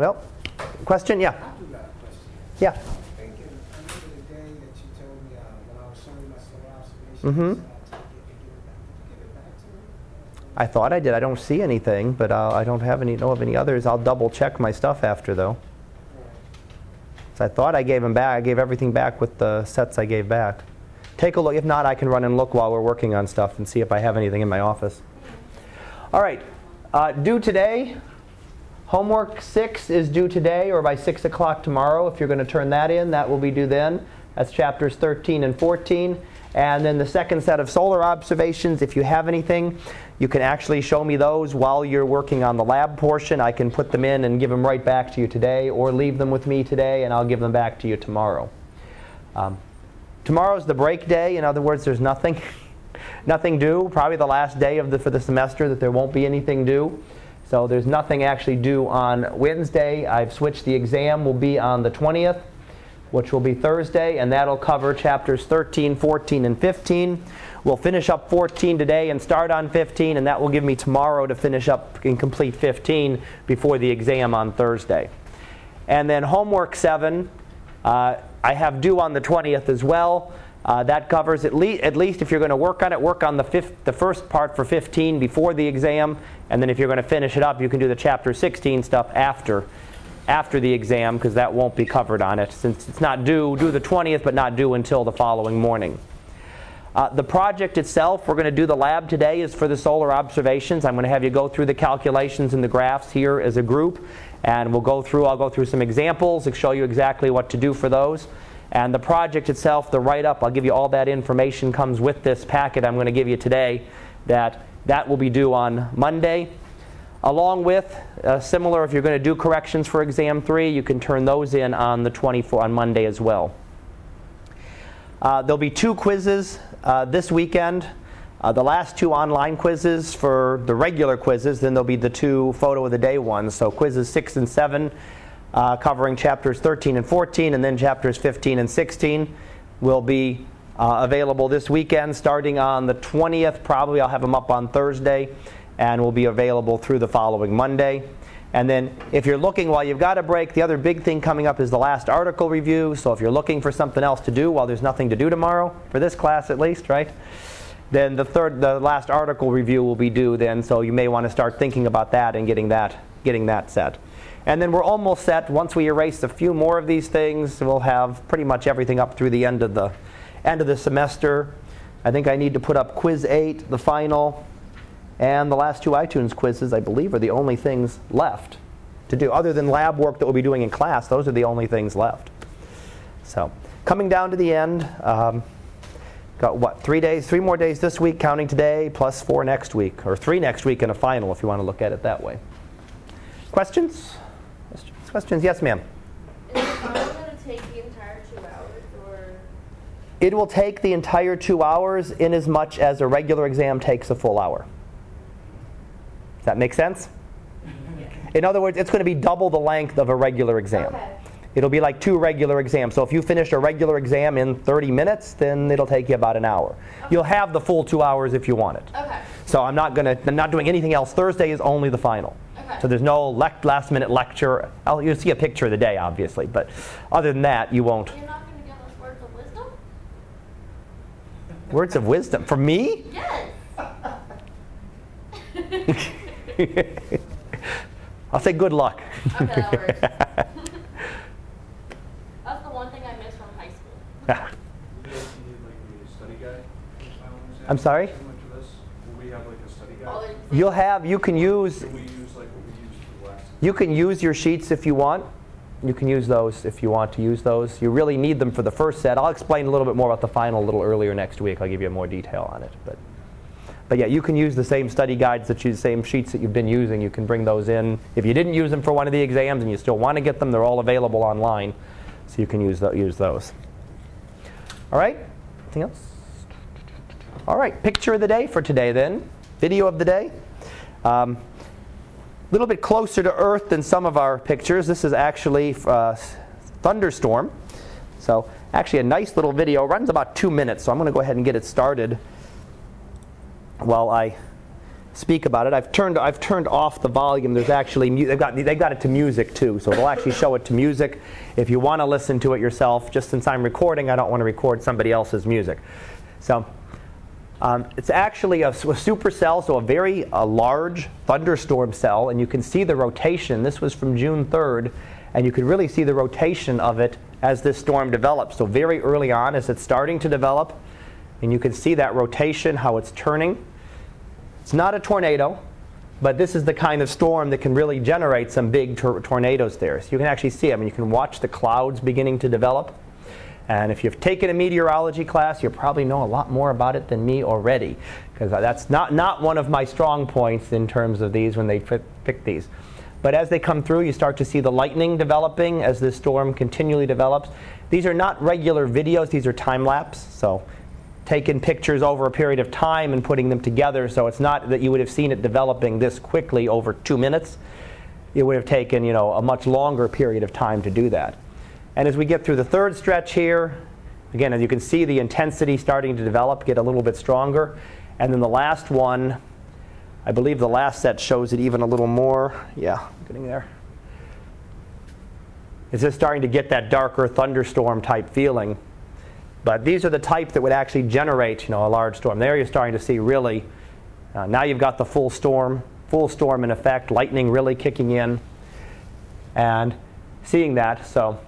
Well, question? Yeah. I do got a question. Yeah. Thank you. I remember the day that you told me uh, when I was showing you my solar observations, Mhm. uh, to get, to give it back. Did you give it back to me? I thought I did. I don't see anything, but uh, I don't have any know of any others. I'll double check my stuff after though. So I thought I gave them back. I gave everything back with the sets I gave back. Take a look. If not, I can run and look while we're working on stuff and see if I have anything in my office. All right. Uh, due today. Homework six is due today or by six o'clock tomorrow. If you're going to turn that in, that will be due then. That's chapters 13 and 14. And then the second set of solar observations, if you have anything, you can actually show me those while you're working on the lab portion. I can put them in and give them right back to you today, or leave them with me today and I'll give them back to you tomorrow. Um, tomorrow's the break day. In other words, there's nothing, nothing due. Probably the last day of the, for the semester that there won't be anything due. So there's nothing actually due on Wednesday. I've switched the exam will be on the 20th, which will be Thursday, and that'll cover chapters 13, 14, and 15. We'll finish up 14 today and start on 15, and that will give me tomorrow to finish up and complete 15 before the exam on Thursday. And then homework 7, uh, I have due on the 20th as well. Uh, that covers at, le- at least if you're going to work on it, work on the, fifth, the first part for 15 before the exam, and then if you're going to finish it up, you can do the chapter 16 stuff after after the exam because that won't be covered on it since it's not due due the 20th, but not due until the following morning. Uh, the project itself, we're going to do the lab today, is for the solar observations. I'm going to have you go through the calculations and the graphs here as a group, and we'll go through. I'll go through some examples and show you exactly what to do for those. And the project itself, the write-up, I'll give you all that information comes with this packet I'm going to give you today. That that will be due on Monday. Along with uh, similar, if you're going to do corrections for exam three, you can turn those in on the 24 on Monday as well. Uh, there'll be two quizzes uh, this weekend. Uh, the last two online quizzes for the regular quizzes, then there'll be the two photo of the day ones. So quizzes six and seven, uh, covering chapters 13 and 14, and then chapters 15 and 16 will be uh, available this weekend, starting on the 20th. Probably I'll have them up on Thursday, and will be available through the following Monday. And then, if you're looking while you've got a break, the other big thing coming up is the last article review. So, if you're looking for something else to do while there's nothing to do tomorrow, for this class at least, right? Then the third, the last article review will be due then. So you may want to start thinking about that and getting that, getting that set. And then we're almost set. Once we erase a few more of these things, we'll have pretty much everything up through the end of the end of the semester. I think I need to put up quiz eight, the final, and the last two iTunes quizzes, I believe, are the only things left to do. Other than lab work that we'll be doing in class, those are the only things left. So, coming down to the end, um, got what, three days, three more days this week, counting today, plus four next week, or three next week and a final if you want to look at it that way. Questions? Questions? Yes, ma'am. Is the going to take the entire two hours, or It will take the entire two hours in as much as a regular exam takes a full hour. Does that make sense? In other words, it's going to be double the length of a regular exam. Okay. It'll be like two regular exams. So if you finish a regular exam in 30 minutes, then it'll take you about an hour. You'll have the full two hours if you want it. Okay. So I'm not going to. I'm not doing anything else. Thursday is only the final. Okay. So there's no lec- last minute lecture. I'll, you'll see a picture of the day, obviously, but other than that, you won't. You're not going to give us words of wisdom? Words of wisdom for me. Yes. I'll say good luck. Okay, that works. That's the one thing I missed from high school. You guys need like a study guide for the final exam? I'm sorry? Similar to this? Will we have like a study guide? You'll have. You can use. Can we use like what we used for the last? You can use your sheets if you want. You can use those if you want to use those. You really need them for the first set. I'll explain a little bit more about the final a little earlier next week. I'll give you more detail on it. But, but yeah, you can use the same study guides that you, the same sheets that you've been using. You can bring those in. If you didn't use them for one of the exams and you still want to get them, they're all available online, so you can use tho- use those. All right. Anything else? All right. Picture of the day for today then. Video of the day. Um, a little bit closer to Earth than some of our pictures. This is actually uh, thunderstorm. So actually a nice little video. Runs about two minutes, so I'm going to go ahead and get it started while I speak about it. I've turned I've turned off the volume. There's actually mu- they've got they got it to music too, so it'll actually show it to music. If you want to listen to it yourself, just since I'm recording, I don't want to record somebody else's music. So um, it's actually a, a supercell, so a very a large thunderstorm cell, and you can see the rotation. This was from June 3rd, and you can really see the rotation of it as this storm develops. So very early on, as it's starting to develop, and you can see that rotation, how it's turning. It's not a tornado, but this is the kind of storm that can really generate some big tor- tornadoes there. So you can actually see them, and you can watch the clouds beginning to develop. And if you've taken a meteorology class, you probably know a lot more about it than me already, because that's not, not one of my strong points in terms of these when they pick, these. But as they come through, you start to see the lightning developing as this storm continually develops. These are not regular videos, these are time lapse. So taking pictures over a period of time and putting them together. So it's not that you would have seen it developing this quickly over two minutes. It would have taken, you know, a much longer period of time to do that. And as we get through the third stretch here, again, as you can see the intensity starting to develop, get a little bit stronger. And then the last one, I believe the last set shows it even a little more. Yeah, getting there. It's just starting to get that darker thunderstorm type feeling. But these are the type that would actually generate, you know, a large storm. There you're starting to see really, uh, now you've got the full storm, full storm in effect, lightning really kicking in, and seeing that. So,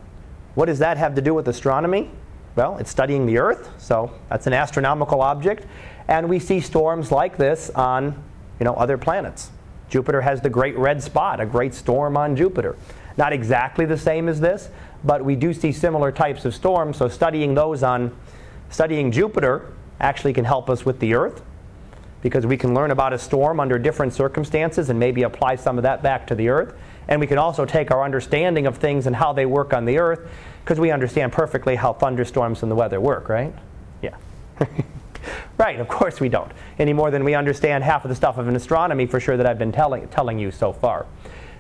what does that have to do with astronomy? Well, it's studying the Earth, so that's an astronomical object, and we see storms like this on, you know, other planets. Jupiter has the Great Red Spot, a great storm on Jupiter. Not exactly the same as this, but we do see similar types of storms. So studying those on studying Jupiter actually can help us with the Earth because we can learn about a storm under different circumstances and maybe apply some of that back to the Earth. And we can also take our understanding of things and how they work on the Earth because we understand perfectly how thunderstorms and the weather work, right? Yeah. right, of course we don't. Any more than we understand half of the stuff of an astronomy for sure that I've been telling, telling you so far.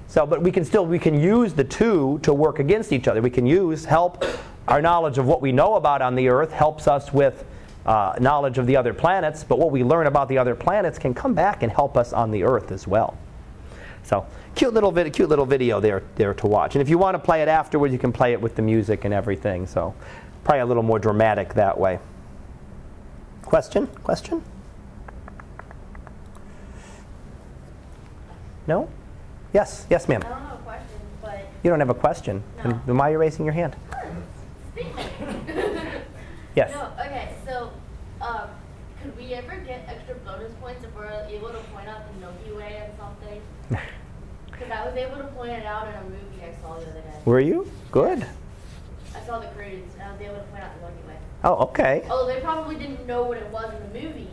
So, but we can still we can use the two to work against each other. We can use help our knowledge of what we know about on the Earth helps us with uh, knowledge of the other planets. But what we learn about the other planets can come back and help us on the Earth as well. So, cute little vid- cute little video there there to watch. And if you want to play it afterwards, you can play it with the music and everything. So, probably a little more dramatic that way. Question? Question? No? Yes, yes, ma'am. I don't have a question, but You don't have a question. No. Then why are you raising your hand? Yes. No, okay, so um, could we ever get extra bonus points if we're able to point out the Milky Way and something? Because I was able to point it out in a movie I saw the other day. Were you? Good. I saw the and I was able to point out the Milky Way. Oh, okay. Oh, they probably didn't know what it was in the movie,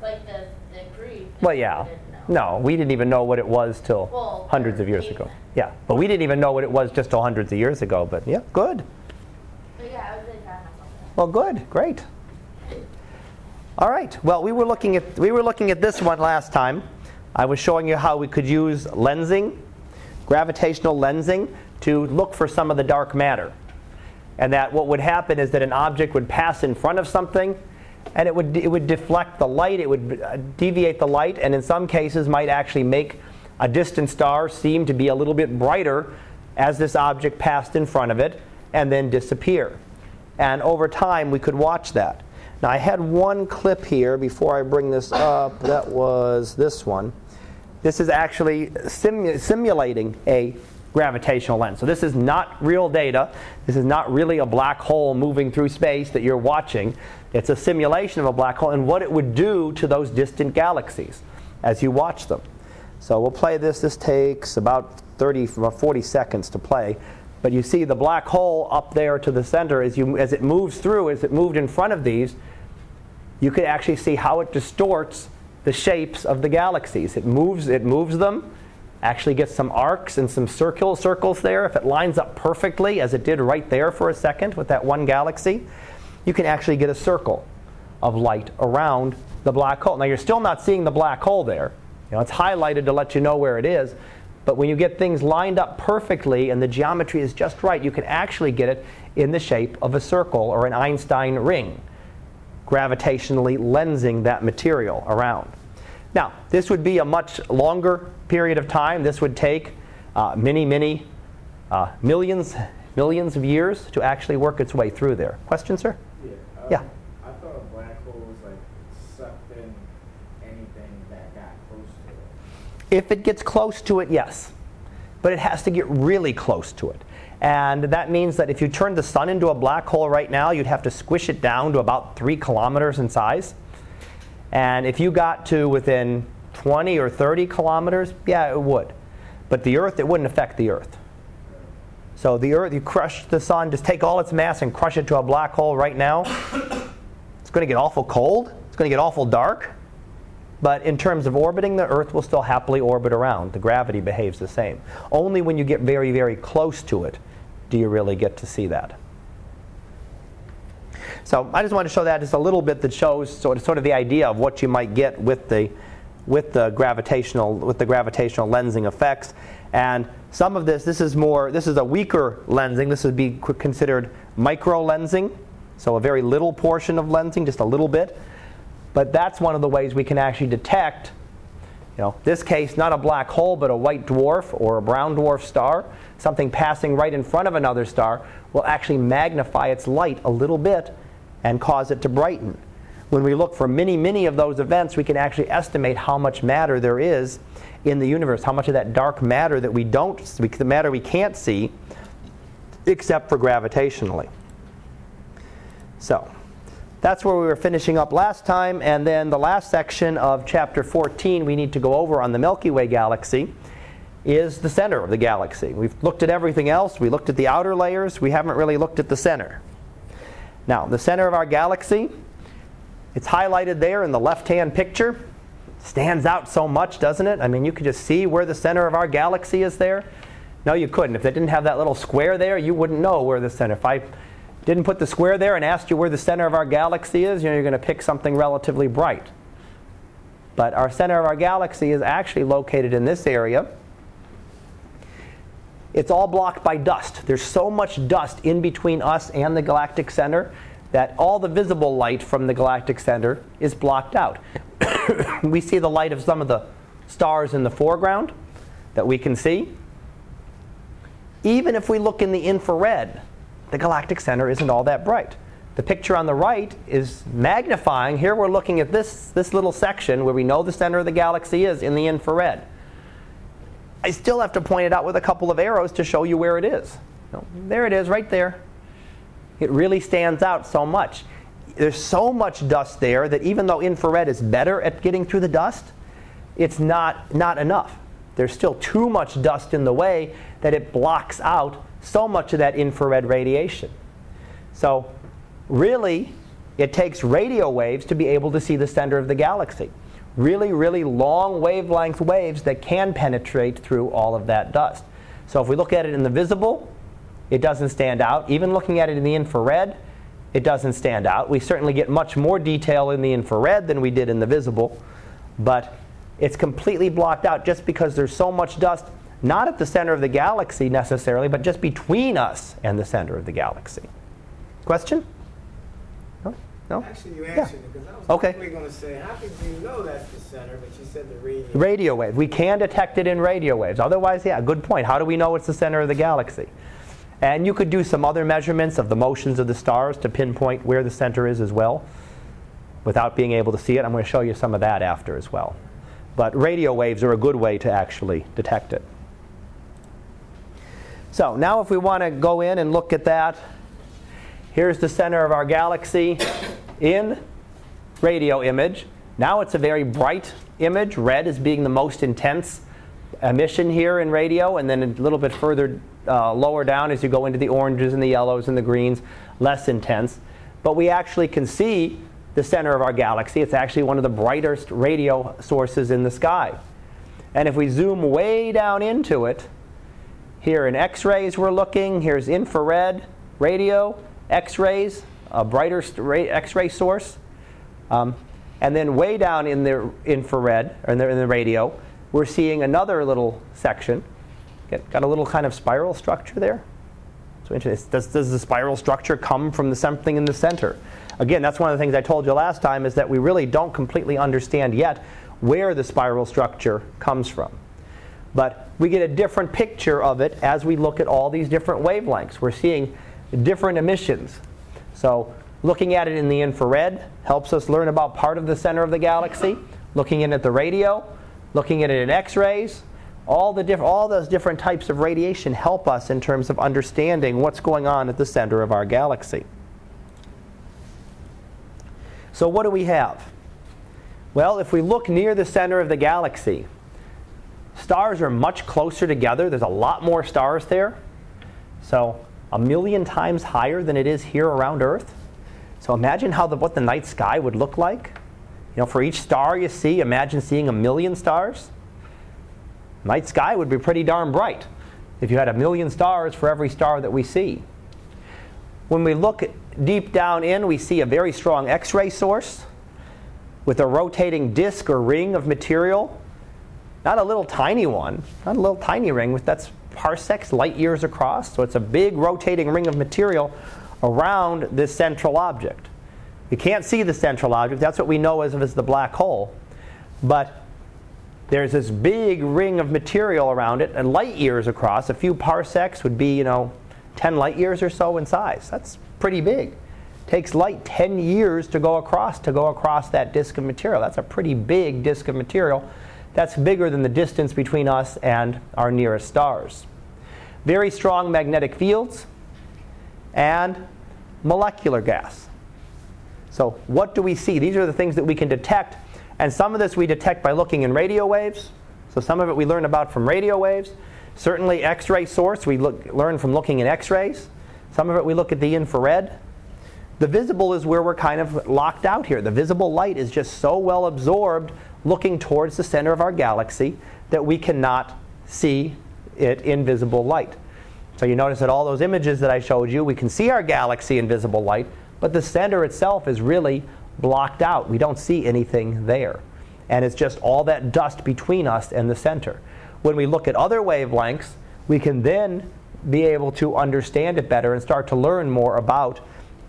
like the the cruise. Well, yeah. No, we didn't even know what it was till Well, hundreds of years ago. cavemen. Yeah, but we didn't even know what it was just till hundreds of years ago. But yeah, good. But yeah, I was really proud of myself. Well, good. Great. All right. Well, we were looking at we were looking at this one last time. I was showing you how we could use lensing, gravitational lensing, to look for some of the dark matter. And that what would happen is that an object would pass in front of something, and it would it would deflect the light. It would uh, deviate the light, and in some cases might actually make a distant star seem to be a little bit brighter as this object passed in front of it, and then disappear. And over time, we could watch that. Now, I had one clip here before I bring this up. That was this one. This is actually simu- simulating a gravitational lens. So, this is not real data. This is not really a black hole moving through space that you're watching. It's a simulation of a black hole and what it would do to those distant galaxies as you watch them. So, we'll play this. This takes about 30, about 40 seconds to play. But you see the black hole up there to the center as, you, as it moves through, as it moved in front of these, you could actually see how it distorts the shapes of the galaxies. It moves, it moves them, actually gets some arcs and some circle, circles there. If it lines up perfectly, as it did right there for a second with that one galaxy, you can actually get a circle of light around the black hole. Now you're still not seeing the black hole there. You know, it's highlighted to let you know where it is. But when you get things lined up perfectly and the geometry is just right, you can actually get it in the shape of a circle or an Einstein ring, gravitationally lensing that material around. Now, this would be a much longer period of time. This would take uh, many, many uh, millions, millions of years to actually work its way through there. Question, sir? Yeah. um, Yeah. I thought a black hole was like sucked in anything that got close to it. If it gets close to it, yes. But it has to get really close to it. And that means that if you turned the sun into a black hole right now, you'd have to squish it down to about three kilometers in size. And if you got to within 20 or 30 kilometers, yeah, it would. But the Earth, it wouldn't affect the Earth. So the Earth, you crush the sun, just take all its mass and crush it to a black hole right now. It's going to get awful cold. It's going to get awful dark. But in terms of orbiting, the Earth will still happily orbit around. The gravity behaves the same. Only when you get very, very close to it do you really get to see that. So I just wanted to show that just a little bit that shows sort of, sort of the idea of what you might get with the, with the gravitational with the gravitational lensing effects. And some of this, this is more, this is a weaker lensing. This would be considered micro lensing, so a very little portion of lensing, just a little bit. But that's one of the ways we can actually detect, you know, this case, not a black hole, but a white dwarf or a brown dwarf star, something passing right in front of another star, will actually magnify its light a little bit and cause it to brighten. When we look for many, many of those events, we can actually estimate how much matter there is in the universe, how much of that dark matter that we don't, the matter we can't see, except for gravitationally. So, that's where we were finishing up last time, and then the last section of chapter 14 we need to go over on the Milky Way galaxy is the center of the galaxy. We've looked at everything else, we looked at the outer layers, we haven't really looked at the center. Now, the center of our galaxy, it's highlighted there in the left hand picture. Stands out so much, doesn't it? I mean, you could just see where the center of our galaxy is there. No, you couldn't. If they didn't have that little square there, you wouldn't know where the center. If I didn't put the square there and asked you where the center of our galaxy is, you know, you're going to pick something relatively bright. But our center of our galaxy is actually located in this area. It's all blocked by dust. There's so much dust in between us and the galactic center that all the visible light from the galactic center is blocked out. we see the light of some of the stars in the foreground that we can see. Even if we look in the infrared, the galactic center isn't all that bright. The picture on the right is magnifying. Here we're looking at this, this little section where we know the center of the galaxy is in the infrared. I still have to point it out with a couple of arrows to show you where it is. No, there it is, right there. It really stands out so much. There's so much dust there that even though infrared is better at getting through the dust, it's not, not enough. There's still too much dust in the way that it blocks out so much of that infrared radiation. So, really, it takes radio waves to be able to see the center of the galaxy. Really, really long wavelength waves that can penetrate through all of that dust. So, if we look at it in the visible, it doesn't stand out. Even looking at it in the infrared, it doesn't stand out. We certainly get much more detail in the infrared than we did in the visible, but it's completely blocked out just because there's so much dust, not at the center of the galaxy necessarily, but just between us and the center of the galaxy. Question? No? Actually, you Yeah. answered it, because I was Okay. going to say, how could you know that's the center, but you said the radio. Radio wave. We can detect it in radio waves. Otherwise, yeah, good point. How do we know it's the center of the galaxy? And you could do some other measurements of the motions of the stars to pinpoint where the center is as well without being able to see it. I'm going to show you some of that after as well. But radio waves are a good way to actually detect it. So now if we want to go in and look at that, here's the center of our galaxy in radio image. Now it's a very bright image. Red is being the most intense emission here in radio, and then a little bit further uh, lower down as you go into the oranges and the yellows and the greens, less intense. But we actually can see the center of our galaxy. It's actually one of the brightest radio sources in the sky. And if we zoom way down into it, here in X rays we're looking, here's infrared, radio, X rays, a brighter X ray source. Um, and then way down in the infrared, or in the, in the radio, we're seeing another little section. Get, got a little kind of spiral structure there. So interesting. Does, does the spiral structure come from the something in the center? Again, that's one of the things I told you last time is that we really don't completely understand yet where the spiral structure comes from. But we get a different picture of it as we look at all these different wavelengths. We're seeing different emissions. So, looking at it in the infrared helps us learn about part of the center of the galaxy. Looking in at the radio, looking at it in X rays, all, the diff- all those different types of radiation help us in terms of understanding what's going on at the center of our galaxy. So, what do we have? Well, if we look near the center of the galaxy, stars are much closer together. There's a lot more stars there. So, a million times higher than it is here around Earth. So, imagine how the, what the night sky would look like. You know, for each star you see, imagine seeing a million stars. Night sky would be pretty darn bright if you had a million stars for every star that we see. When we look deep down in, we see a very strong X ray source with a rotating disk or ring of material. Not a little tiny one, not a little tiny ring, that's parsecs, light years across. So it's a big rotating ring of material around this central object. You can't see the central object, that's what we know as, as the black hole. But there's this big ring of material around it, and light years across, a few parsecs would be, you know, 10 light years or so in size. That's pretty big. Takes light 10 years to go across to go across that disk of material. That's a pretty big disk of material. That's bigger than the distance between us and our nearest stars. Very strong magnetic fields and molecular gas. So, what do we see? These are the things that we can detect, and some of this we detect by looking in radio waves. So, some of it we learn about from radio waves. Certainly, X ray source we look, learn from looking at X rays. Some of it we look at the infrared. The visible is where we're kind of locked out here. The visible light is just so well absorbed looking towards the center of our galaxy that we cannot see it in visible light. So you notice that all those images that I showed you, we can see our galaxy in visible light, but the center itself is really blocked out. We don't see anything there. And it's just all that dust between us and the center. When we look at other wavelengths, we can then be able to understand it better and start to learn more about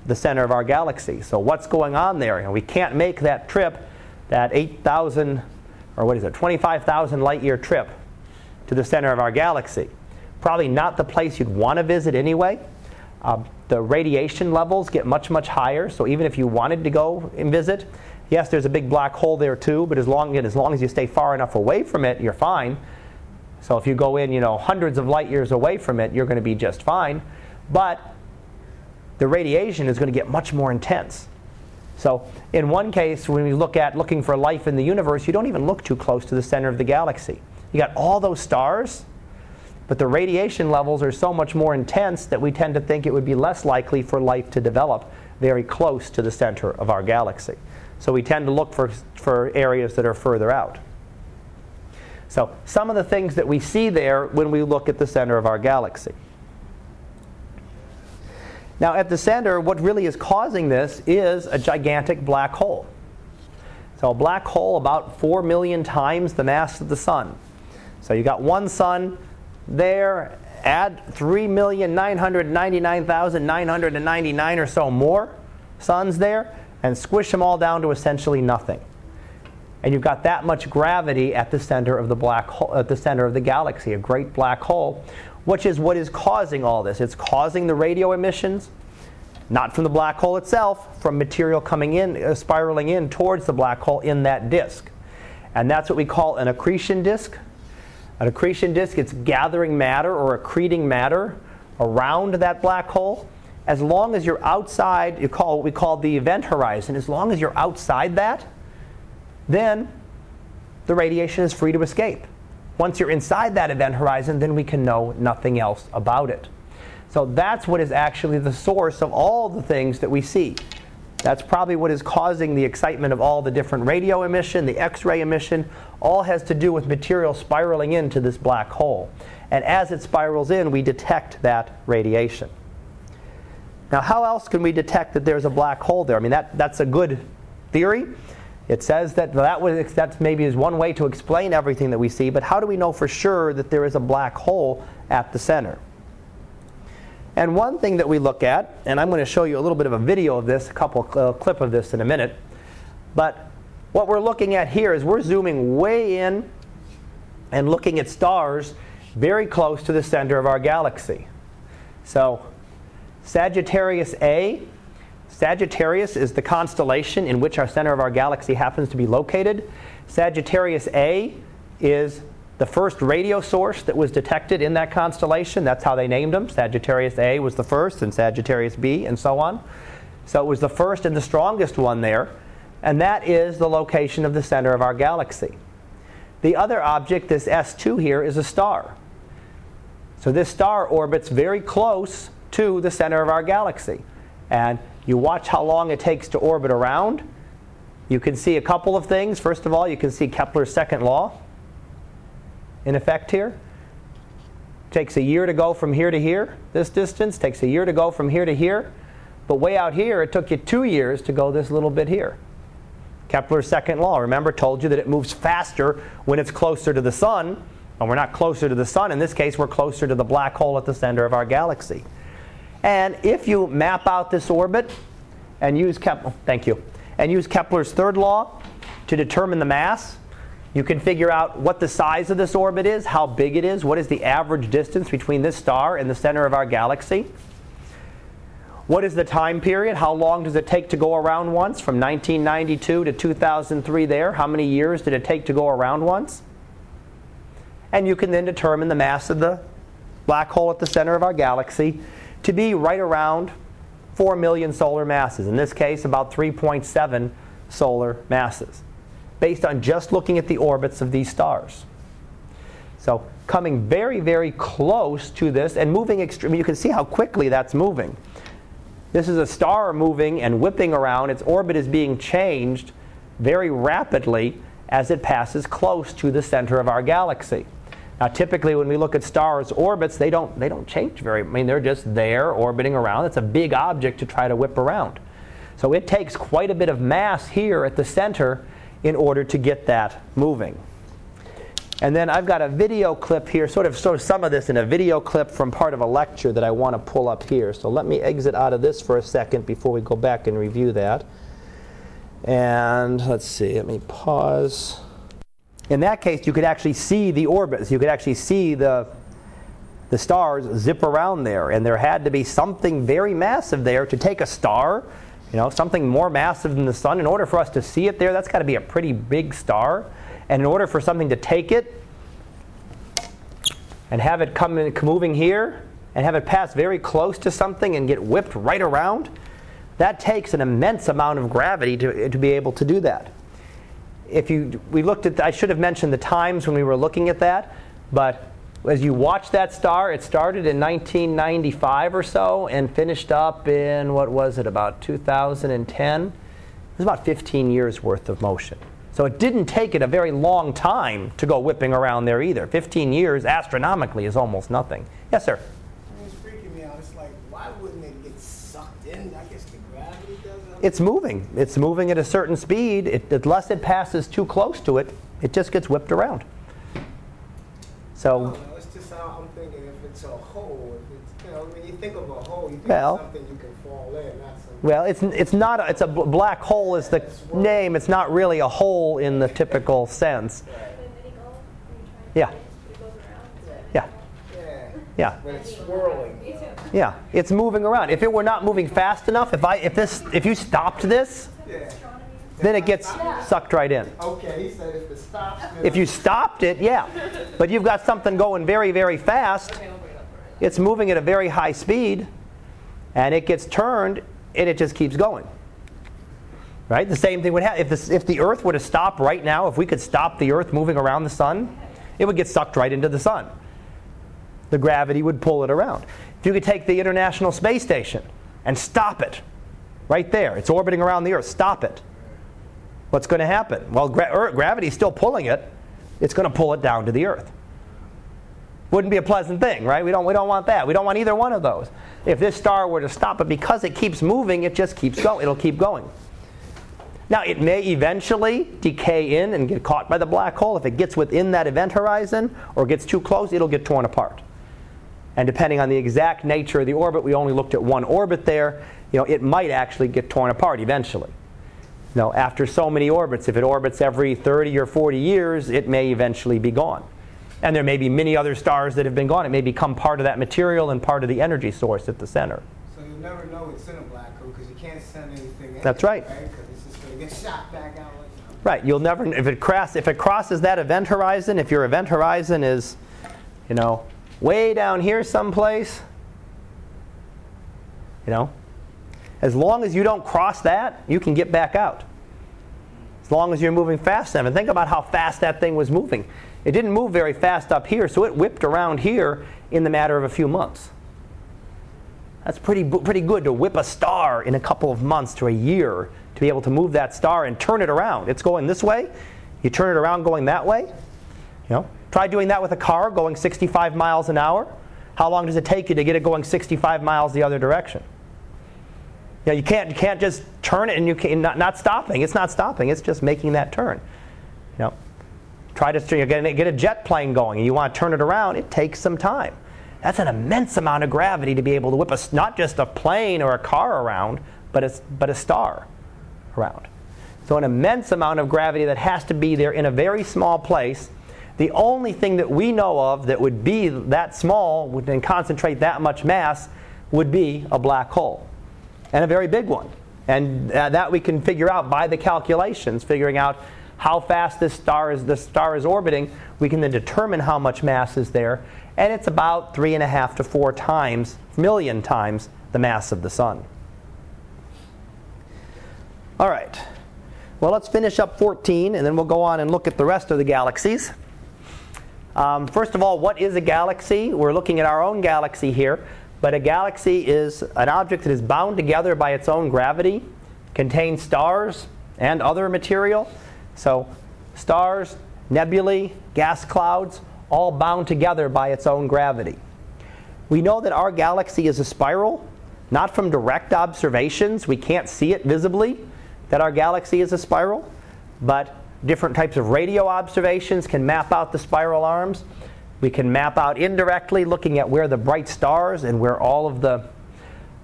the center of our galaxy. So, what's going on there? And we can't make that trip, that 8,000 or what is it, 25,000 light year trip to the center of our galaxy. Probably not the place you'd want to visit anyway. Uh, the radiation levels get much, much higher. So, even if you wanted to go and visit, yes, there's a big black hole there too, but as long, as long as you stay far enough away from it, you're fine. So if you go in, you know, hundreds of light years away from it, you're going to be just fine. But the radiation is going to get much more intense. So in one case, when we look at looking for life in the universe, you don't even look too close to the center of the galaxy. You got all those stars, but the radiation levels are so much more intense that we tend to think it would be less likely for life to develop very close to the center of our galaxy. So we tend to look for, for areas that are further out. So, some of the things that we see there when we look at the center of our galaxy. Now, at the center, what really is causing this is a gigantic black hole. So, a black hole about 4 million times the mass of the sun. So, you've got one sun there, add 3,999,999 or so more suns there, and squish them all down to essentially nothing and you've got that much gravity at the center of the black hole, at the center of the galaxy, a great black hole, which is what is causing all this. It's causing the radio emissions, not from the black hole itself, from material coming in, uh, spiraling in towards the black hole in that disk. And that's what we call an accretion disk. An accretion disk, it's gathering matter or accreting matter around that black hole. As long as you're outside, you call what we call the event horizon, as long as you're outside that, then the radiation is free to escape. Once you're inside that event horizon, then we can know nothing else about it. So that's what is actually the source of all the things that we see. That's probably what is causing the excitement of all the different radio emission, the X ray emission, all has to do with material spiraling into this black hole. And as it spirals in, we detect that radiation. Now, how else can we detect that there's a black hole there? I mean, that, that's a good theory. It says that that was, that maybe is one way to explain everything that we see, but how do we know for sure that there is a black hole at the center? And one thing that we look at, and I'm going to show you a little bit of a video of this, a couple clip of this in a minute, but what we're looking at here is we're zooming way in and looking at stars very close to the center of our galaxy. So, Sagittarius A, Sagittarius is the constellation in which our center of our galaxy happens to be located. Sagittarius A is the first radio source that was detected in that constellation. That's how they named them. Sagittarius A was the first, and Sagittarius B, and so on. So it was the first and the strongest one there, and that is the location of the center of our galaxy. The other object, this S2 here, is a star. So this star orbits very close to the center of our galaxy. And you watch how long it takes to orbit around. You can see a couple of things. First of all, you can see Kepler's second law in effect here. Takes a year to go from here to here, this distance. Takes a year to go from here to here. But way out here, it took you two years to go this little bit here. Kepler's second law, remember, told you that it moves faster when it's closer to the sun. And we're not closer to the sun. In this case, we're closer to the black hole at the center of our galaxy. And if you map out this orbit and use Kepler, oh, thank you, and use Kepler's third law to determine the mass, you can figure out what the size of this orbit is, how big it is, what is the average distance between this star and the center of our galaxy. What is the time period? How long does it take to go around once? From 1992 to 2003 there. How many years did it take to go around once? And you can then determine the mass of the black hole at the center of our galaxy to be right around 4 million solar masses. In this case, about 3.7 solar masses, based on just looking at the orbits of these stars. So, coming very, very close to this and moving extremely, you can see how quickly that's moving. This is a star moving and whipping around. Its orbit is being changed very rapidly as it passes close to the center of our galaxy. Now, typically, when we look at stars' orbits, they don't, they don't change very. I mean, they're just there orbiting around. It's a big object to try to whip around. So it takes quite a bit of mass here at the center in order to get that moving. And then I've got a video clip here, sort of, sort of some of this in a video clip from part of a lecture that I want to pull up here. So let me exit out of this for a second before we go back and review that. And let's see, let me pause. In that case, you could actually see the orbits. You could actually see the, the stars zip around there. And there had to be something very massive there to take a star, you know, something more massive than the sun. In order for us to see it there, that's got to be a pretty big star. And in order for something to take it and have it come in, moving here and have it pass very close to something and get whipped right around, that takes an immense amount of gravity to, to be able to do that. If you, we looked at, I should have mentioned the times when we were looking at that, but as you watch that star, it started in 1995 or so and finished up in, what was it, about 2010? It was about 15 years worth of motion. So it didn't take it a very long time to go whipping around there either. 15 years astronomically is almost nothing. Yes, sir. I mean, it's freaking me out. It's like, why wouldn't it get sucked in? I guess the gravity does it. It's moving. It's moving at a certain speed. It, unless it passes too close to it, it just gets whipped around. So, don't. It's just how I'm thinking. If it's a hole, it's, you know, when you think of a hole, you think Well- of something you can fall in, not well, it's, it's not, a, it's a bl- black hole is the name. It's not really a hole in the typical sense. Yeah. Yeah. Yeah. Yeah. When it's swirling. Yeah. It's moving around. If it were not moving fast enough, if I, if this, if you stopped this, Yeah. then it gets sucked right in. Okay, he said if it stops. If you stopped it, yeah. But you've got something going very, very fast. It's moving at a very high speed, and it gets turned, and it just keeps going. Right? The same thing would happen if, this, if the Earth were to stop right now. If we could stop the Earth moving around the sun, it would get sucked right into the sun. The gravity would pull it around. If you could take the International Space Station and stop it right there, it's orbiting around the Earth. Stop it what's going to happen? Well, gra- gravity's still pulling it. It's going to pull it down to the earth. Wouldn't be a pleasant thing, right? We don't, we don't want that. We don't want either one of those. If this star were to stop, but because it keeps moving, it just keeps going. It'll keep going. Now, it may eventually decay in and get caught by the black hole. If it gets within that event horizon or gets too close, it'll get torn apart. And depending on the exact nature of the orbit, we only looked at one orbit there, you know, it might actually get torn apart eventually. You know, after so many orbits, if it orbits every 30 or 40 years, it may eventually be gone. And there may be many other stars that have been gone. It may become part of that material and part of the energy source at the center. So you'll never know it's in a black hole because you can't send anything in. That's right. Because it's just going to get shot back out. Right. You'll never if it cross if it crosses that event horizon. If your event horizon is, you know, way down here someplace, you know, as long as you don't cross that, you can get back out. As long as you're moving fast enough. And think about how fast that thing was moving. It didn't move very fast up here, so it whipped around here in the matter of a few months. That's pretty, pretty good to whip a star in a couple of months to a year to be able to move that star and turn it around. It's going this way, you turn it around going that way. You know, try doing that with a car going 65 miles an hour. How long does it take you to get it going 65 miles the other direction? You, know, you can't you can't just turn it and you can not, not stopping. It's not stopping. It's just making that turn. You know, try to get, get a jet plane going and you want to turn it around. It takes some time. That's an immense amount of gravity to be able to whip a, not just a plane or a car around, but a, but a star around. So, an immense amount of gravity that has to be there in a very small place. The only thing that we know of that would be that small and concentrate that much mass would be a black hole, and a very big one. And uh, that we can figure out by the calculations, figuring out how fast this star is, the star is orbiting. We can then determine how much mass is there, and it's about three and a half to four times, million times, the mass of the sun. All right. Well, let's finish up 14, and then we'll go on and look at the rest of the galaxies. Um, first of all, what is a galaxy? We're looking at our own galaxy here, but a galaxy is an object that is bound together by its own gravity, contains stars and other material. So, stars, nebulae, gas clouds, all bound together by its own gravity. We know that our galaxy is a spiral, not from direct observations. We can't see it visibly that our galaxy is a spiral, but different types of radio observations can map out the spiral arms. We can map out indirectly looking at where the bright stars and where all of the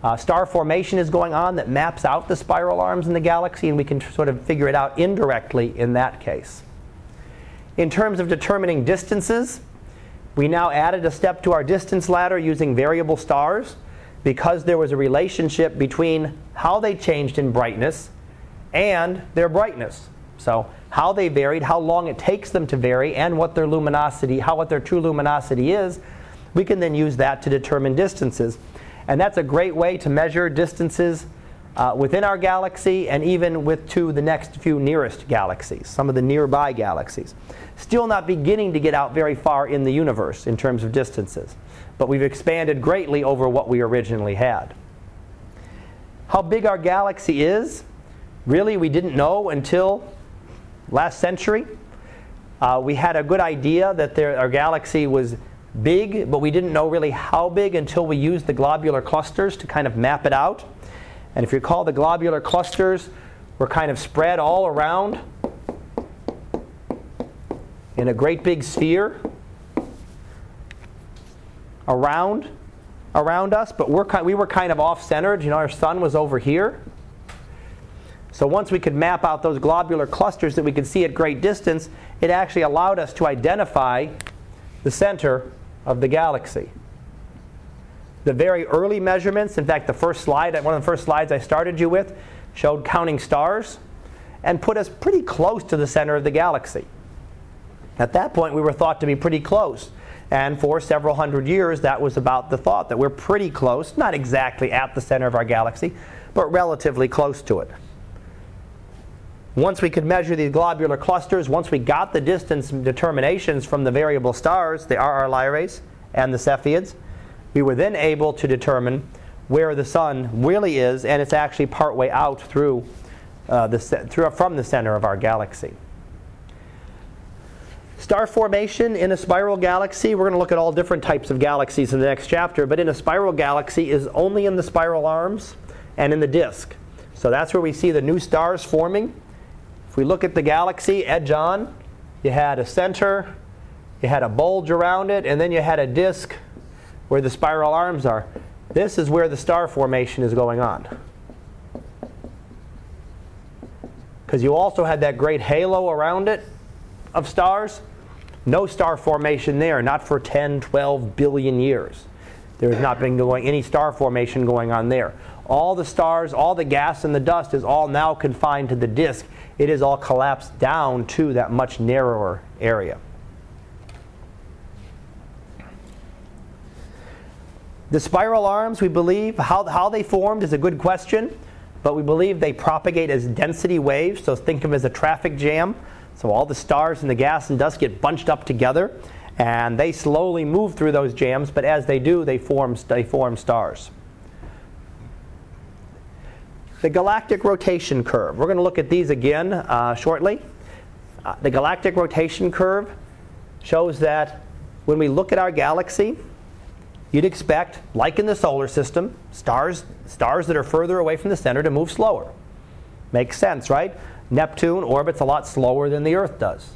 uh, star formation is going on that maps out the spiral arms in the galaxy, and we can sort of figure it out indirectly in that case. In terms of determining distances, we now added a step to our distance ladder using variable stars because there was a relationship between how they changed in brightness and their brightness. So, how they varied, how long it takes them to vary, and what their luminosity, how what their true luminosity is, we can then use that to determine distances. And that's a great way to measure distances uh, within our galaxy and even with to the next few nearest galaxies, some of the nearby galaxies. Still not beginning to get out very far in the universe in terms of distances, but we've expanded greatly over what we originally had. How big our galaxy is, really, we didn't know until last century. Uh, we had a good idea that there, our galaxy was big, but we didn't know really how big until we used the globular clusters to kind of map it out. And if you recall, the globular clusters were kind of spread all around in a great big sphere around around us, but we're, we were kind of off-centered. You know, our sun was over here. So once we could map out those globular clusters that we could see at great distance, it actually allowed us to identify the center of the galaxy. The very early measurements, in fact, the first slide, one of the first slides I started you with, showed counting stars and put us pretty close to the center of the galaxy. At that point, we were thought to be pretty close. And for several hundred years, that was about the thought that we're pretty close, not exactly at the center of our galaxy, but relatively close to it. Once we could measure these globular clusters, once we got the distance determinations from the variable stars, the RR Lyrae and the Cepheids, we were then able to determine where the sun really is, and it's actually partway out through, uh, the, through from the center of our galaxy. Star formation in a spiral galaxy, we're going to look at all different types of galaxies in the next chapter, but in a spiral galaxy is only in the spiral arms and in the disk. So that's where we see the new stars forming. We look at the galaxy, edge on, you had a center, you had a bulge around it, and then you had a disk where the spiral arms are. This is where the star formation is going on. because you also had that great halo around it of stars. No star formation there, not for 10, 12 billion years. There has not been going, any star formation going on there. All the stars, all the gas and the dust is all now confined to the disk. It is all collapsed down to that much narrower area. The spiral arms, we believe, how, how they formed is a good question, but we believe they propagate as density waves, so think of them as a traffic jam. So all the stars and the gas and dust get bunched up together, and they slowly move through those jams, but as they do, they form, they form stars. The galactic rotation curve. We're going to look at these again uh, shortly. Uh, the galactic rotation curve shows that when we look at our galaxy, you'd expect, like in the solar system, stars, stars that are further away from the center to move slower. Makes sense, right? Neptune orbits a lot slower than the Earth does.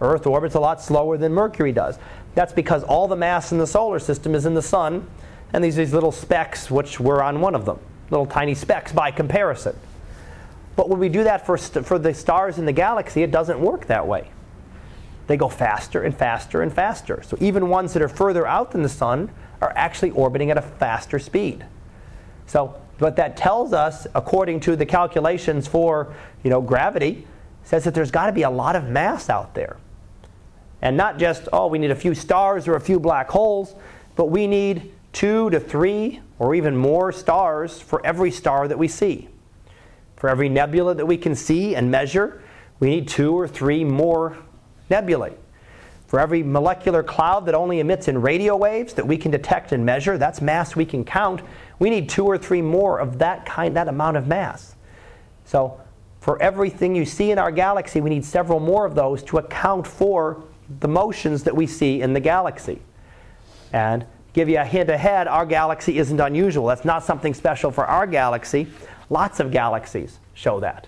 Earth orbits a lot slower than Mercury does. That's because all the mass in the solar system is in the sun, and these these little specks, which we're on one of them, little tiny specks by comparison. But when we do that for, st- for the stars in the galaxy, it doesn't work that way. They go faster and faster and faster. So even ones that are further out than the sun are actually orbiting at a faster speed. So what that tells us, according to the calculations for you know, gravity, says that there's got to be a lot of mass out there. And not just, oh, we need a few stars or a few black holes, but we need two to three or even more stars for every star that we see. For every nebula that we can see and measure, we need two or three more nebulae. For every molecular cloud that only emits in radio waves that we can detect and measure, that's mass we can count. We need two or three more of that kind, that amount of mass. So, for everything you see in our galaxy, we need several more of those to account for the motions that we see in the galaxy. And give you a hint ahead, our galaxy isn't unusual. That's not something special for our galaxy. Lots of galaxies show that.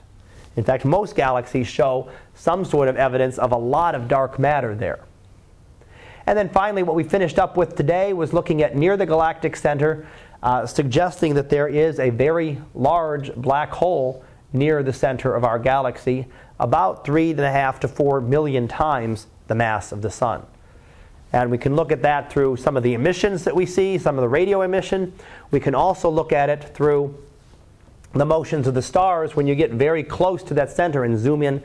In fact, most galaxies show some sort of evidence of a lot of dark matter there. And then finally, what we finished up with today was looking at near the galactic center, uh, suggesting that there is a very large black hole near the center of our galaxy, about three and a half to four million times the mass of the sun. And we can look at that through some of the emissions that we see, some of the radio emission. We can also look at it through the motions of the stars when you get very close to that center and zoom in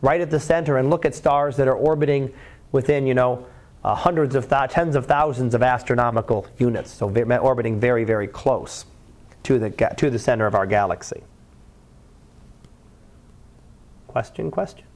right at the center and look at stars that are orbiting within, you know, uh, hundreds of th- tens of thousands of astronomical units, so ve- orbiting very, very close to the, ga- to the center of our galaxy. Question, question?